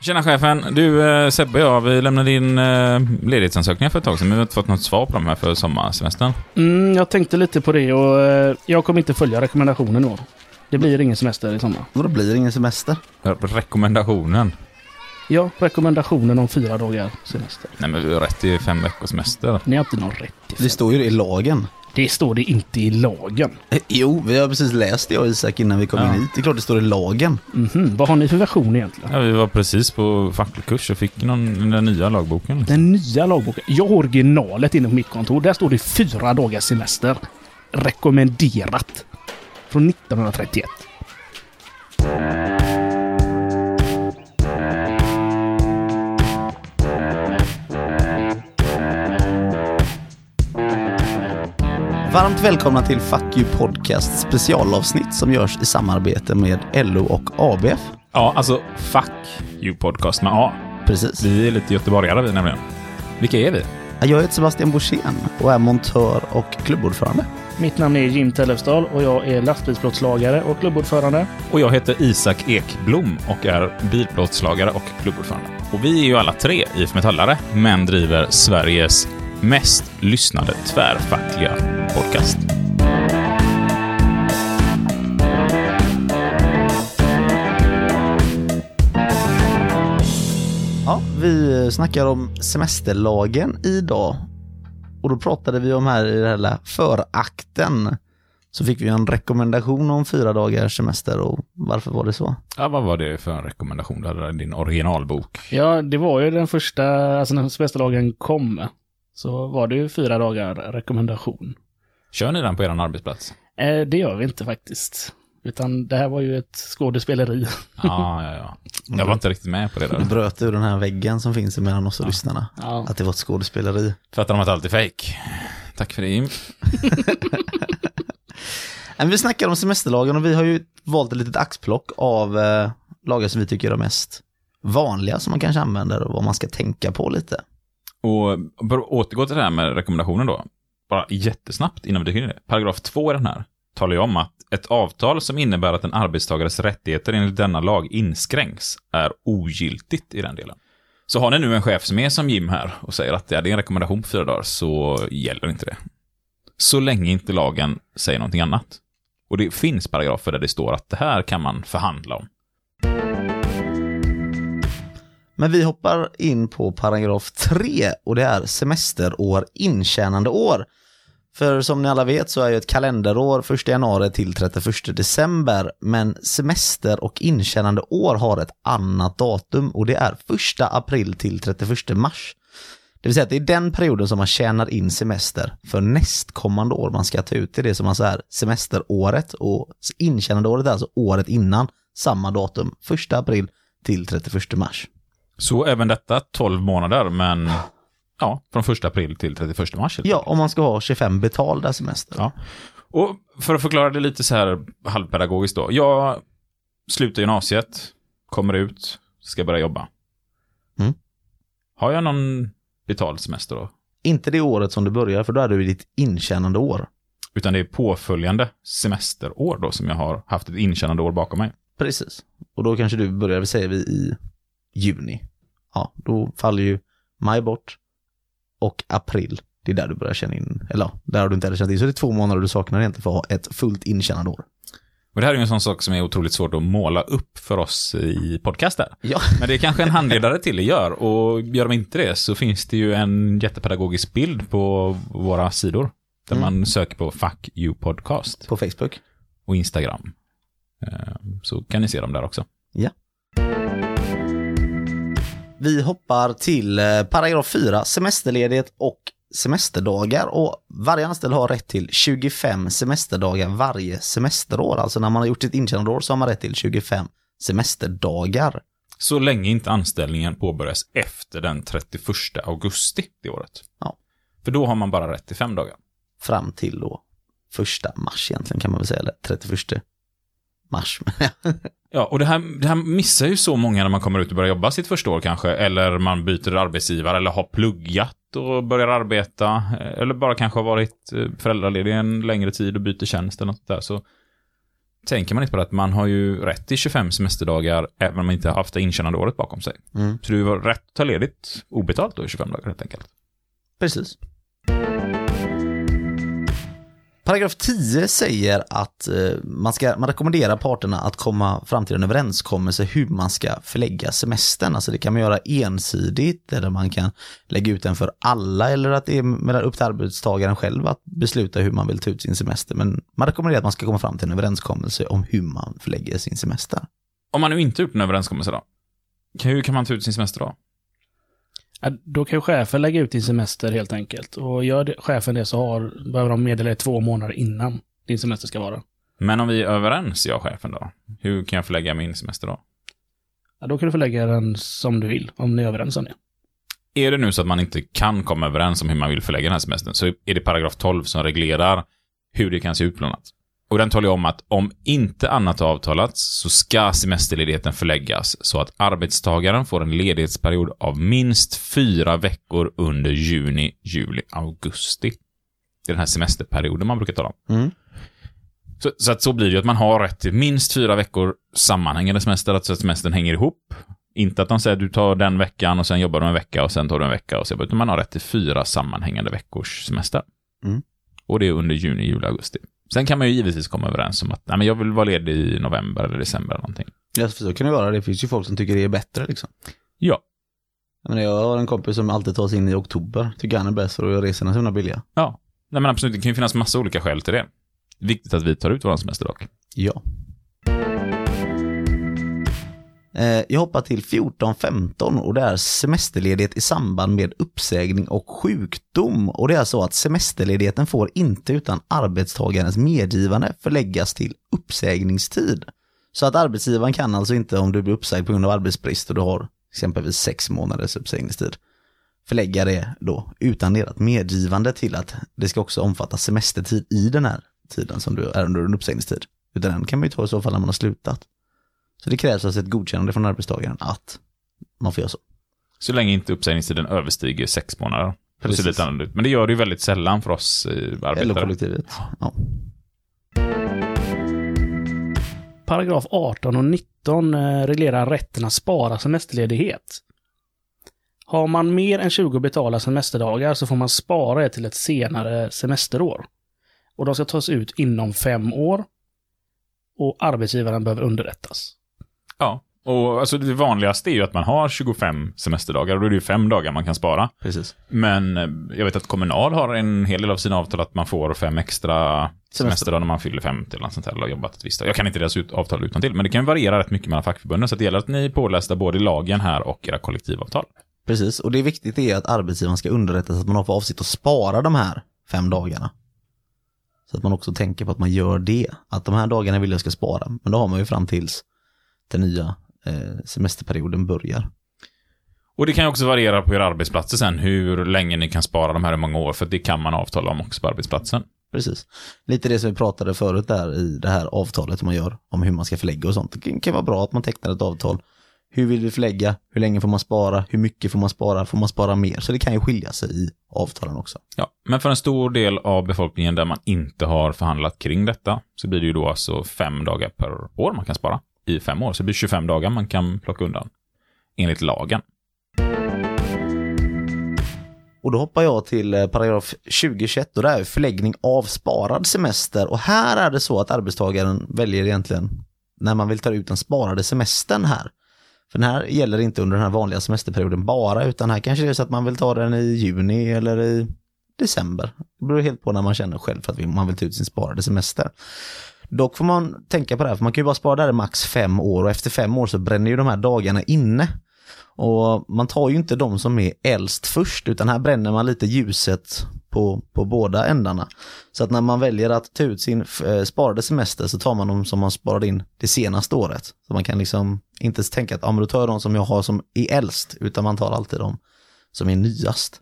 Tjena chefen! Du eh, Sebbe och jag, vi lämnade in eh, ledighetsansökningar för ett tag sedan, men vi har inte fått något svar på dem här för sommarsemestern. Mm, jag tänkte lite på det och eh, jag kommer inte följa rekommendationen år. Det blir ingen semester i sommar. Och då blir det ingen semester. Rekommendationen? Ja, rekommendationen om fyra dagar semester. Nej men vi har rätt till fem veckors semester. Ni har inte någon rätt till Det fem. står ju det i lagen. Det står det inte i lagen. Eh, Jo, vi har precis läst det jag och Isak innan vi kom Ja. in hit. Det är klart det står i lagen. Mhm, Vad har ni för version egentligen? Ja, vi var precis på facklig kurs och fick någon, den nya lagboken. Den nya lagboken. Jag har originalet inne på mitt kontor. Där står det fyra dagars semester. Rekommenderat. Från 1931. Varmt välkomna till Fuck You Podcast specialavsnitt som görs i samarbete med LO och ABF. Ja, alltså fuck you podcast med A. Precis. Vi är lite göteborgare vi nämligen. Vilka är vi? Jag heter Sebastian Borssén och är montör och klubbordförande. Mitt namn är Jim Tellefsdal och jag är lastbilsplåtslagare och klubbordförande. Och jag heter Isak Ekblom och är bilplåtslagare och klubbordförande. Och vi är ju alla tre IF Metallare, men driver Sveriges mest lyssnade tvärfackliga podcast. Ja, vi snackar om semesterlagen idag. Och då pratade vi om här i den här förakten. Så fick vi en rekommendation om fyra dagars semester och varför var det så? Ja, vad var det för en rekommendation? Hade din originalbok. Ja, det var ju den första, alltså när semesterlagen kom. Så var det ju fyra dagar rekommendation. Kör ni den på er arbetsplats? Eh, det gör vi inte faktiskt. Utan det här var ju ett skådespeleri. Ja, ja, ja. Jag var inte riktigt med på det Du där. bröt ur den här väggen som finns mellan oss och lyssnarna. Ja. Att det var ett skådespeleri. Fattar de att allt är fake? Tack för det, Jim. Vi snackar om semesterlagen och vi har ju valt ett litet axplock av eh, lagar som vi tycker är de mest vanliga som man kanske använder och vad man ska tänka på lite. Och återgå till det här med rekommendationen då. Bara jättesnabbt innan vi dyker in i det. Paragraf 2 i den här talar ju om att ett avtal som innebär att en arbetstagares rättigheter enligt denna lag inskränks är ogiltigt i den delen. Så har ni nu en chef som är som Jim här och säger att det är en rekommendation på fyra dagar så gäller inte det. Så länge inte lagen säger någonting annat. Och det finns paragrafer där det står att det här kan man förhandla om. Men vi hoppar in på paragraf 3 och det är semesterår intjänande år. För som ni alla vet så är ju ett kalenderår 1 januari till 31 december men semester och intjänande år har ett annat datum och det är 1 april till 31 mars. Det vill säga att det är den perioden som man tjänar in semester för nästkommande år man ska ta ut. Det alltså är det som man säger semesteråret och intjänandeåret är alltså året innan samma datum 1 april till 31 mars. Så även detta 12 månader, men ja, från 1 april till 31 mars. Ja, om man ska ha 25 betalda semester. Ja. Och för att förklara det lite så här halvpedagogiskt då. Jag slutar gymnasiet, kommer ut, ska börja jobba. Mm. Har jag någon betald semester då? Inte det året som du börjar, för då är du i ditt intjänande år. Utan det är påföljande semesterår då som jag har haft ett intjänande år bakom mig. Precis. Och då kanske du börjar, säger vi i juni. Ja, då faller ju maj bort och april. Det är där du börjar känna in, eller där har du inte heller känt in. Så det är två månader du saknar egentligen för att ha ett fullt intjänande år. Och det här är ju en sån sak som är otroligt svårt att måla upp för oss i podcaster. Ja, Men det är kanske en handledare till er gör och gör de inte det så finns det ju en jättepedagogisk bild på våra sidor. Där Mm. man söker på Fuck You Podcast på Facebook. och Instagram. Eh, Så kan ni se dem där också. Ja. Vi hoppar till eh, paragraf 4, semesterledighet och semesterdagar och varje anställd har rätt till 25 semesterdagar varje semesterår. Alltså när man har gjort sitt intjänandeår så har man rätt till 25 semesterdagar. Så länge inte anställningen påbörjas efter den 31 augusti det året. Ja. För då har man bara rätt till fem dagar. Fram till då första mars egentligen kan man väl säga, eller 31 mars. Ja, och det här, det här missar ju så många när man kommer ut och börjar jobba sitt första år kanske, eller man byter arbetsgivare, eller har pluggat och börjar arbeta, eh, eller bara kanske har varit eh, föräldraledig en längre tid och byter tjänst eller något där. Så tänker man inte på det att man har ju rätt till 25 semesterdagar även om man inte har haft det intjänande året bakom sig. Mm. Så du var rätt att ta ledigt obetalt då i 25 dagar helt enkelt. Precis. Paragraf 10 säger att eh, man, ska, man rekommenderar parterna att komma fram till en överenskommelse hur man ska förlägga semestern. Alltså det kan man göra ensidigt eller man kan lägga ut den för alla eller att det är mellan- upp till arbetstagaren själv att besluta hur man vill ta ut sin semester. Men man rekommenderar att man ska komma fram till en överenskommelse om hur man förlägger sin semester. Om man nu inte gjort en överenskommelse då? Hur kan man ta ut sin semester då? Då kan ju chefen lägga ut din semester helt enkelt. Och gör chefen det så har, behöver de meddela dig två månader innan din semester ska vara. Men om vi är överens, jag och chefen då? Hur kan jag förlägga min semester då? Ja, då kan du förlägga den som du vill, om ni är överens om det. Är det nu så att man inte kan komma överens om hur man vill förlägga den här semestern så är det paragraf 12 som reglerar hur det kan se ut bland annat. Och den talar ju om att om inte annat avtalats så ska semesterledigheten förläggas så att arbetstagaren får en ledighetsperiod av minst fyra veckor under juni, juli, augusti. Det är den här semesterperioden man brukar tala om. Mm. Så, så att så blir det ju att man har rätt till minst fyra veckor sammanhängande semester, alltså att semestern hänger ihop. Inte att de säger att du tar den veckan och sen jobbar du en vecka och sen tar du en vecka och så, utan man har rätt till fyra sammanhängande veckors semester. Mm. Och det är under juni, juli, augusti. Sen kan man ju givetvis komma överens om att nej, men jag vill vara ledig i november eller december eller någonting. Ja, för så kan det vara. Det finns ju folk som tycker det är bättre liksom. Ja. Jag, menar, jag har en kompis som alltid tar sig in i oktober. Tycker han är bäst för att göra resorna så himla billiga. Ja. Nej men absolut, det kan ju finnas massa olika skäl till det. Viktigt att vi tar ut vår semester dock. Ja. Eh, jag hoppar till 14.15 och det är semesterledighet i samband med uppsägning och sjukdom. Och det är så att semesterledigheten får inte utan arbetstagarens medgivande förläggas till uppsägningstid. Så att arbetsgivaren kan alltså inte om du blir uppsagd på grund av arbetsbrist och du har exempelvis sex månaders uppsägningstid förlägga det då utan ert medgivande till att det ska också omfatta semestertid i den här tiden som du är under en uppsägningstid. Utan den kan man ju ta i så fall när man har slutat. Så det krävs alltså ett godkännande från arbetstagaren att man får göra så. Så länge inte uppsägningstiden överstiger sex månader. Det ser Precis. lite annorlunda ut. Men det gör det ju väldigt sällan för oss eh, arbetare. LO-kollektivet. Ja. Paragraf 18 och 19 eh, reglerar rätten att spara semesterledighet. Har man mer än 20 betalda semesterdagar så får man spara det till ett senare semesterår. Och de ska tas ut inom fem år. Och arbetsgivaren behöver underrättas. Ja, och alltså det vanligaste är ju att man har 25 semesterdagar och då är det ju fem dagar man kan spara. Precis. Men eh, jag vet att Kommunal har en hel del av sina avtal att man får fem extra semesterdagar när man fyller 50 eller något sånt här, eller jobbat ett visst. Jag kan inte deras avtal utan till, men det kan variera rätt mycket mellan fackförbunden, så det gäller att ni är pålästa både i lagen här och era kollektivavtal. Precis, och det viktigt är att arbetsgivaren ska underrättas att man har för avsikt att spara de här fem dagarna. Så att man också tänker på att man gör det. Att de här dagarna vill jag ska spara. Men då har man ju fram tills den nya eh, semesterperioden börjar. Och det kan ju också variera på era arbetsplatser sen, hur länge ni kan spara de här i många år, för det kan man avtala om också på arbetsplatsen. Precis. Lite det som vi pratade förut där i det här avtalet man gör om hur man ska förlägga och sånt. Det kan- kan vara bra att man tecknar ett avtal. Hur vill vi förlägga? Hur länge får man spara? Hur mycket får man spara? Får man spara mer? Så det kan ju skilja sig i avtalen också. Ja, men för en stor del av befolkningen där man inte har förhandlat kring detta, så blir det ju då alltså fem dagar per år man kan spara. I fem år, så det blir 25 dagar man kan plocka undan. Enligt lagen. Och då hoppar jag till eh, paragraf 2021 och det är förläggning av sparad semester. Och här är det så att arbetstagaren väljer egentligen när man vill ta ut den sparade semestern här. För den här gäller inte under den här vanliga semesterperioden bara, utan här kanske det är så att man vill ta den i juni eller i december. Det beror helt på när man känner själv för att man vill ta ut sin sparade semester. Dock får man tänka på det här, för man kan ju bara spara där i max fem år och efter fem år så bränner ju de här dagarna inne. Och man tar ju inte de som är äldst först, utan här bränner man lite ljuset på, på båda ändarna. Så att när man väljer att ta ut sin eh, sparade semester så tar man de som man sparade in det senaste året. Så man kan liksom inte tänka att ja, men då tar jag de som jag har som är äldst, utan man tar alltid de som är nyast.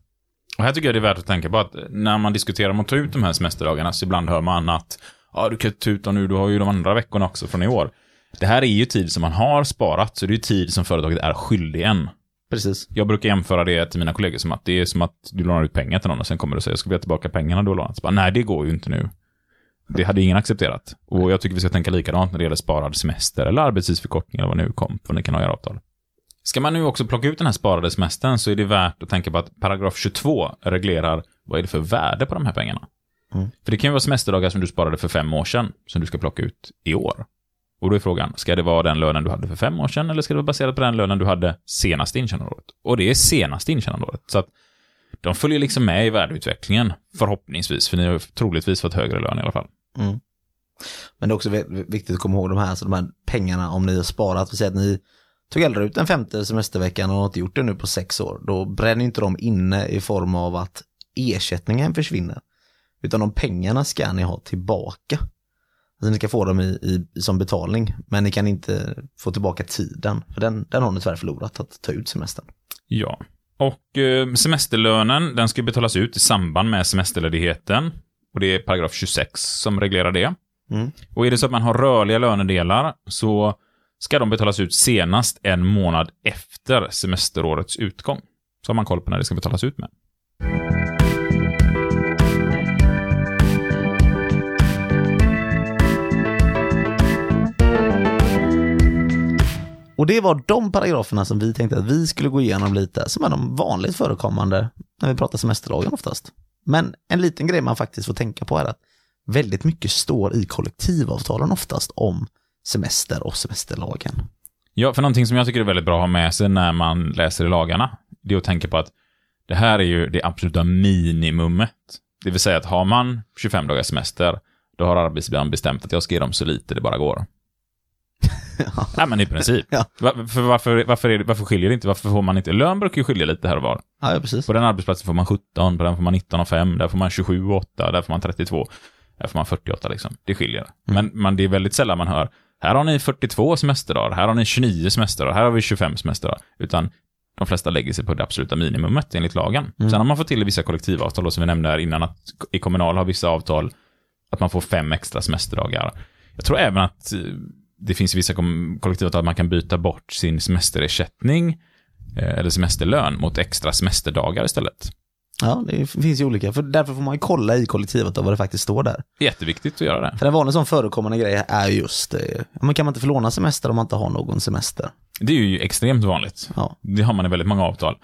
Och här tycker jag det är värt att tänka på att när man diskuterar om att ta ut de här semesterdagarna så ibland hör man att ja, du kan ta ut dem nu, du har ju de andra veckorna också från i år. Det här är ju tid som man har sparat, så det är ju tid som företaget är skyldig en. Precis. Jag brukar jämföra det till mina kollegor som att det är som att du lånar ut pengar till någon och sen kommer du och säger, ska vi ha tillbaka pengarna du har lånat? Så bara, Nej, det går ju inte nu. Det hade ingen accepterat. Och jag tycker vi ska tänka likadant när det gäller sparad semester eller arbetstidsförkortning eller vad nu kom, vad ni kan ha i era avtal. Ska man nu också plocka ut den här sparade semestern så är det värt att tänka på att paragraf 22 reglerar vad är det för värde på de här pengarna. Mm. För det kan ju vara semesterdagar som du sparade för fem år sedan som du ska plocka ut i år. Och då är frågan, ska det vara den lönen du hade för fem år sedan eller ska det vara baserat på den lönen du hade senaste intjänandeåret? Och det är senaste intjänandeåret. Så att de följer liksom med i värdeutvecklingen, förhoppningsvis, för ni har troligtvis fått högre lön i alla fall. Mm. Men det är också vi- viktigt att komma ihåg de här, så de här pengarna om ni har sparat. Vi säger att ni tog aldrig ut den femte semesterveckan och har inte gjort det nu på sex år. Då bränner inte de inne i form av att ersättningen försvinner. Utan de pengarna ska ni ha tillbaka. Alltså ni ska få dem i, i, som betalning. Men ni kan inte få tillbaka tiden. För den, den har ni tyvärr förlorat att ta ut semestern. Ja. Och eh, semesterlönen, den ska betalas ut i samband med semesterledigheten. Och det är paragraf 26 som reglerar det. Mm. Och är det så att man har rörliga lönedelar så ska de betalas ut senast en månad efter semesterårets utgång. Så har man koll på när det ska betalas ut med. Och det var de paragraferna som vi tänkte att vi skulle gå igenom lite, som är de vanligt förekommande när vi pratar semesterlagen oftast. Men en liten grej man faktiskt får tänka på är att väldigt mycket står i kollektivavtalen oftast om semester och semesterlagen. Ja, för någonting som jag tycker är väldigt bra att ha med sig när man läser i lagarna, det är att tänka på att det här är ju det absoluta minimumet. Det vill säga att har man 25 dagars semester, då har arbetsgivaren bestämt att jag ska ge dem så lite det bara går. Nej, men i princip. Ja. Va- för varför, varför, det, varför skiljer det inte? Varför får man inte? Lön brukar ju skilja lite här och var. Ja, ja precis. På den arbetsplatsen får man 17, på den får man 19 och 5, där får man 27 och 8, där får man 32, där får man 48 liksom. Det skiljer. Men, men det är väldigt sällan man hör, här har ni 42 semesterdagar, här har ni 29 semesterdagar, här har vi 25 semesterdagar. Utan de flesta lägger sig på det absoluta minimumet enligt lagen. Sen har man fått till vissa kollektivavtal, då, som vi nämnde här innan, att i kommunal har vissa avtal att man får fem extra semesterdagar. Jag tror även att eh, det finns vissa kollektivavtal att man kan byta bort sin semesterersättning eh, eller semesterlön mot extra semesterdagar istället. Ja, det finns ju olika. För därför får man ju kolla i kollektivavtal vad det faktiskt står där. Jätteviktigt att göra det. För en vanlig sån förekommande grej är just, eh, men kan man inte förlåna semester om man inte har någon semester? Det är ju extremt vanligt. Ja, Det har man i väldigt många avtal.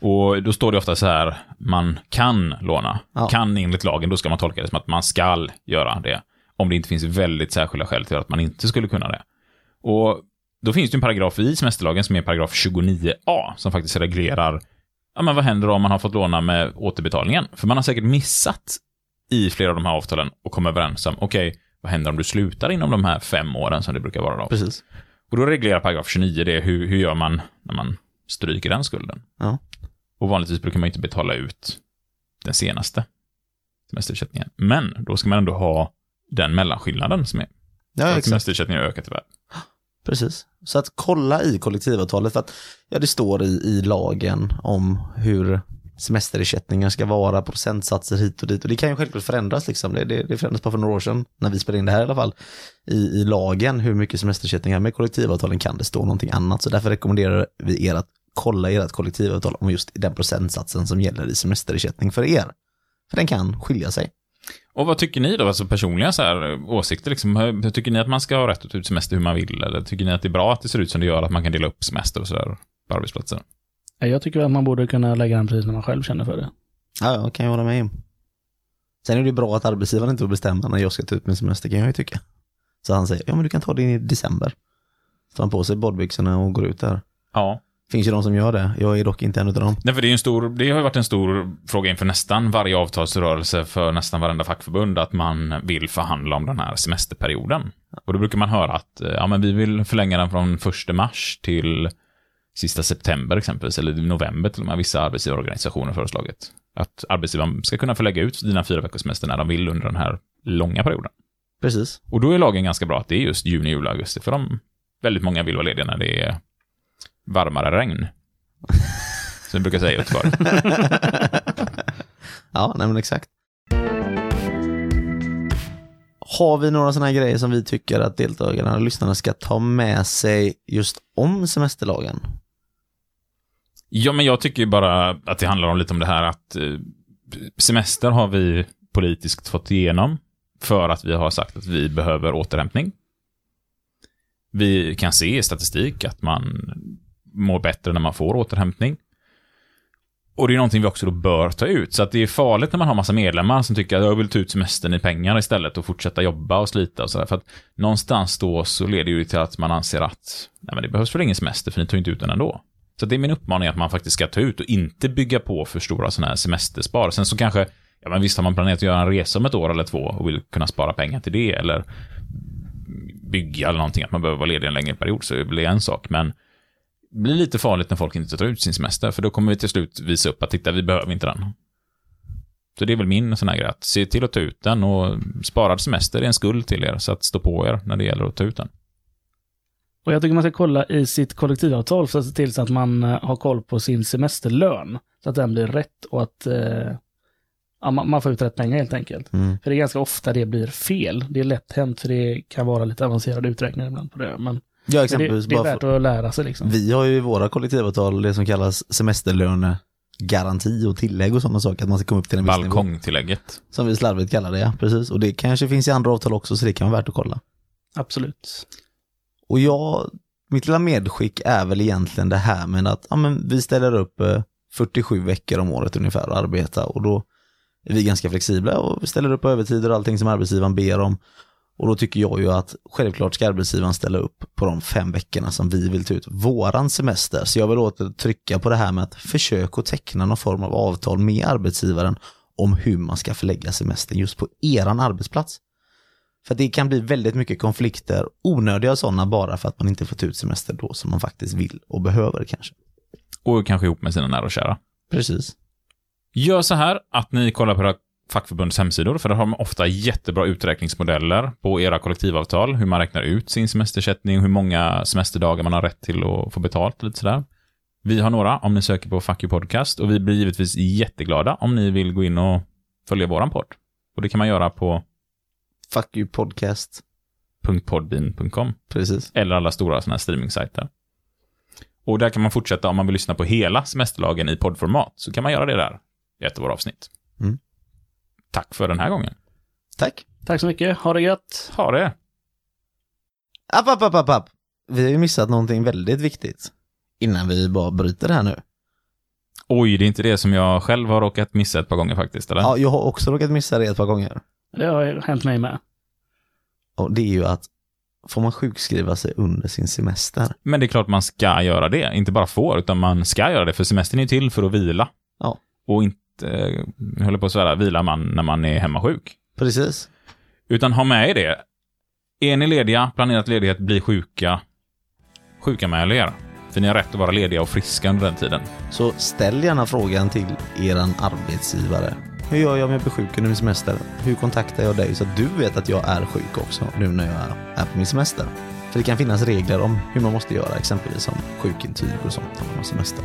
Och då står det ofta så här, man kan låna. Ja. Kan enligt lagen, då ska man tolka det som att man skall göra det. Om det inte finns väldigt särskilda skäl till att man inte skulle kunna det. Och då finns det en paragraf i semesterlagen som är paragraf 29a, som faktiskt reglerar, ja men vad händer om man har fått låna med återbetalningen? För man har säkert missat i flera av de här avtalen och komma överens om, okej, vad händer om du slutar inom de här fem åren som det brukar vara då? precis. Och då reglerar paragraf 29 det, hur, hur gör man när man stryker den skulden? Ja. Och vanligtvis brukar man inte betala ut den senaste semesterersättningen. Men då ska man ändå ha den mellanskillnaden som är. Ja, exakt. semesterersättningen har ökat i värde. Precis. Så att kolla i kollektivavtalet för att ja, det står i, i lagen om hur semesterersättningar ska vara, procentsatser hit och dit och det kan ju självklart förändras liksom. Det, det, det förändrades bara för några år sedan, när vi spelade in det här i alla fall, i, i lagen hur mycket semesterersättningar med kollektivavtalen kan det stå någonting annat. Så därför rekommenderar vi er att kolla ert kollektivavtal om just den procentsatsen som gäller i semesterersättning för er. För den kan skilja sig. Och vad tycker ni då, alltså personliga så här, åsikter liksom? Hur- Tycker ni att man ska ha rätt att ta ut semester hur man vill? Eller tycker ni att det är bra att det ser ut som det gör, att man kan dela upp semester och sådär på arbetsplatser? Ja, Jag tycker att man borde kunna lägga den precis när man själv känner för det. Ja, jag kan ju hålla med. Sen är det ju bra att arbetsgivaren inte får bestämma när jag ska ta ut min semester kan jag ju tycka. Så han säger, ja men du kan ta det i december. Så han på sig badbyxorna och går ut där. Ja. Finns ju de som gör det, jag är dock inte en av dem. Nej, för det, är en stor, det har ju varit en stor fråga inför nästan varje avtalsrörelse för nästan varenda fackförbund att man vill förhandla om den här semesterperioden. Och då brukar man höra att eh, ja, men vi vill förlänga den från 1 mars till sista september exempelvis, eller november till och med vissa arbetsgivarorganisationer föreslagit. Att arbetsgivaren ska kunna få lägga ut dina fyra veckors semester när de vill under den här långa perioden. Precis. Och då är lagen ganska bra att det är just juni, juli, augusti, för de, väldigt många vill vara lediga när det är varmare regn. Som vi brukar säga i Göteborg. ja, nej men exakt. Har vi några sådana här grejer som vi tycker att deltagarna och lyssnarna ska ta med sig just om semesterlagen? Ja, men jag tycker ju bara att det handlar om lite om det här att eh, semester har vi politiskt fått igenom För att vi har sagt att vi behöver återhämtning. Vi kan se i statistik att man mår bättre när man får återhämtning. Och det är någonting vi också då bör ta ut. Så att det är farligt när man har massa medlemmar som tycker att jag vill ta ut semestern i pengar istället och fortsätta jobba och slita och sådär. För att någonstans då så leder det ju till att man anser att nej men det behövs väl ingen semester för ni tar inte ut den ändå. Så det är min uppmaning att man faktiskt ska ta ut och inte bygga på för stora sådana här semesterspar. Sen så kanske, ja men visst har man planerat att göra en resa om ett år eller två och vill kunna spara pengar till det eller bygga eller någonting, att man behöver vara ledig en längre period så blir det en sak. Men blir lite farligt när folk inte tar ut sin semester, för då kommer vi till slut visa upp att titta, vi behöver inte den. Så det är väl min sån här grej, att se till att ta ut den och sparad semester är en skuld till er, så att stå på er när det gäller att ta ut den. Och jag tycker man ska kolla i sitt kollektivavtal för att se till så att man eh, har koll på sin semesterlön. Så att den blir rätt och att eh, ja, man, man får ut rätt pengar helt enkelt. Mm. För det är ganska ofta det blir fel. Det är lätt hänt för det kan vara lite avancerade uträkningar ibland på det. Men Ja, men det, exempelvis. det är värt att lära sig liksom. vi har ju i våra kollektivavtal det som kallas semesterlönegaranti och tillägg och sådana saker, att man ska komma upp till en viss nivå. Balkongtillägget. Som vi slarvigt kallar det, ja. Precis. Och det kanske finns i andra avtal också, så det kan vara värt att kolla. Absolut. Och jag, mitt lilla medskick är väl egentligen det här med att ja, men vi ställer upp eh, 47 veckor om året ungefär och arbeta och då är vi ganska flexibla och vi ställer upp övertider och allting som arbetsgivaren ber om. Och då tycker jag ju att självklart ska arbetsgivaren ställa upp på de fem veckorna som vi vill ta ut våran semester. Så jag vill åter trycka på det här med att försök att teckna någon form av avtal med arbetsgivaren om hur man ska förlägga semestern just på eran arbetsplats. För det kan bli väldigt mycket konflikter, onödiga sådana bara för att man inte får ta ut semester då som man faktiskt vill och behöver kanske. Och kanske ihop med sina nära och kära. Precis. Gör så här att ni kollar på era fackförbunds hemsidor, för där har man ofta jättebra uträkningsmodeller på era kollektivavtal, hur man räknar ut sin semestersättning, hur många semesterdagar man har rätt till att få betalt, lite sådär. Vi har några om ni söker på Fuck You Podcast och vi blir givetvis jätteglada om ni vill gå in och följa våran podd. Och det kan man göra på Fuck you podcast. .podbean.com Precis. eller alla stora sådana här streamingsajter. Och där kan man fortsätta om man vill lyssna på hela semesterlagen i poddformat, så kan man göra det där i ett av våra avsnitt. Tack för den här gången. Tack. Tack så mycket. Ha det gött. Ha det! App, app, app, app, app. Vi har ju missat någonting väldigt viktigt. Innan vi bara bryter det här nu. Oj, det är inte det som jag själv har råkat missa ett par gånger faktiskt, eller? Ja, jag har också råkat missa det ett par gånger. Det har hänt mig med. Och det är ju att får man sjukskriva sig under sin semester? Men det är klart man ska göra det. Inte bara får, utan man ska göra det, för semestern är till för att vila. Ja. Och inte, eh, håller på att svära, vilar man när man är hemma sjuk. Precis. Utan ha med er det. Är ni lediga, planerat ledighet, bli sjuka, sjukanmäl er. För ni har rätt att vara lediga och friska under den tiden. Så ställ gärna frågan till eran arbetsgivare. Hur gör jag om jag blir sjuk under min semester? Hur kontaktar jag dig så att du vet att jag är sjuk också nu när jag är på min semester? För det kan finnas regler om hur man måste göra, exempelvis som sjukintyg och sånt när man har semester.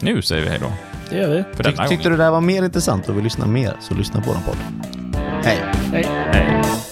Nu säger vi hej då. Det gör vi. För denna Tyck, tyckte gången. du det här var mer intressant och vill lyssna mer så lyssna på den podden. Hej! Hej. Hej.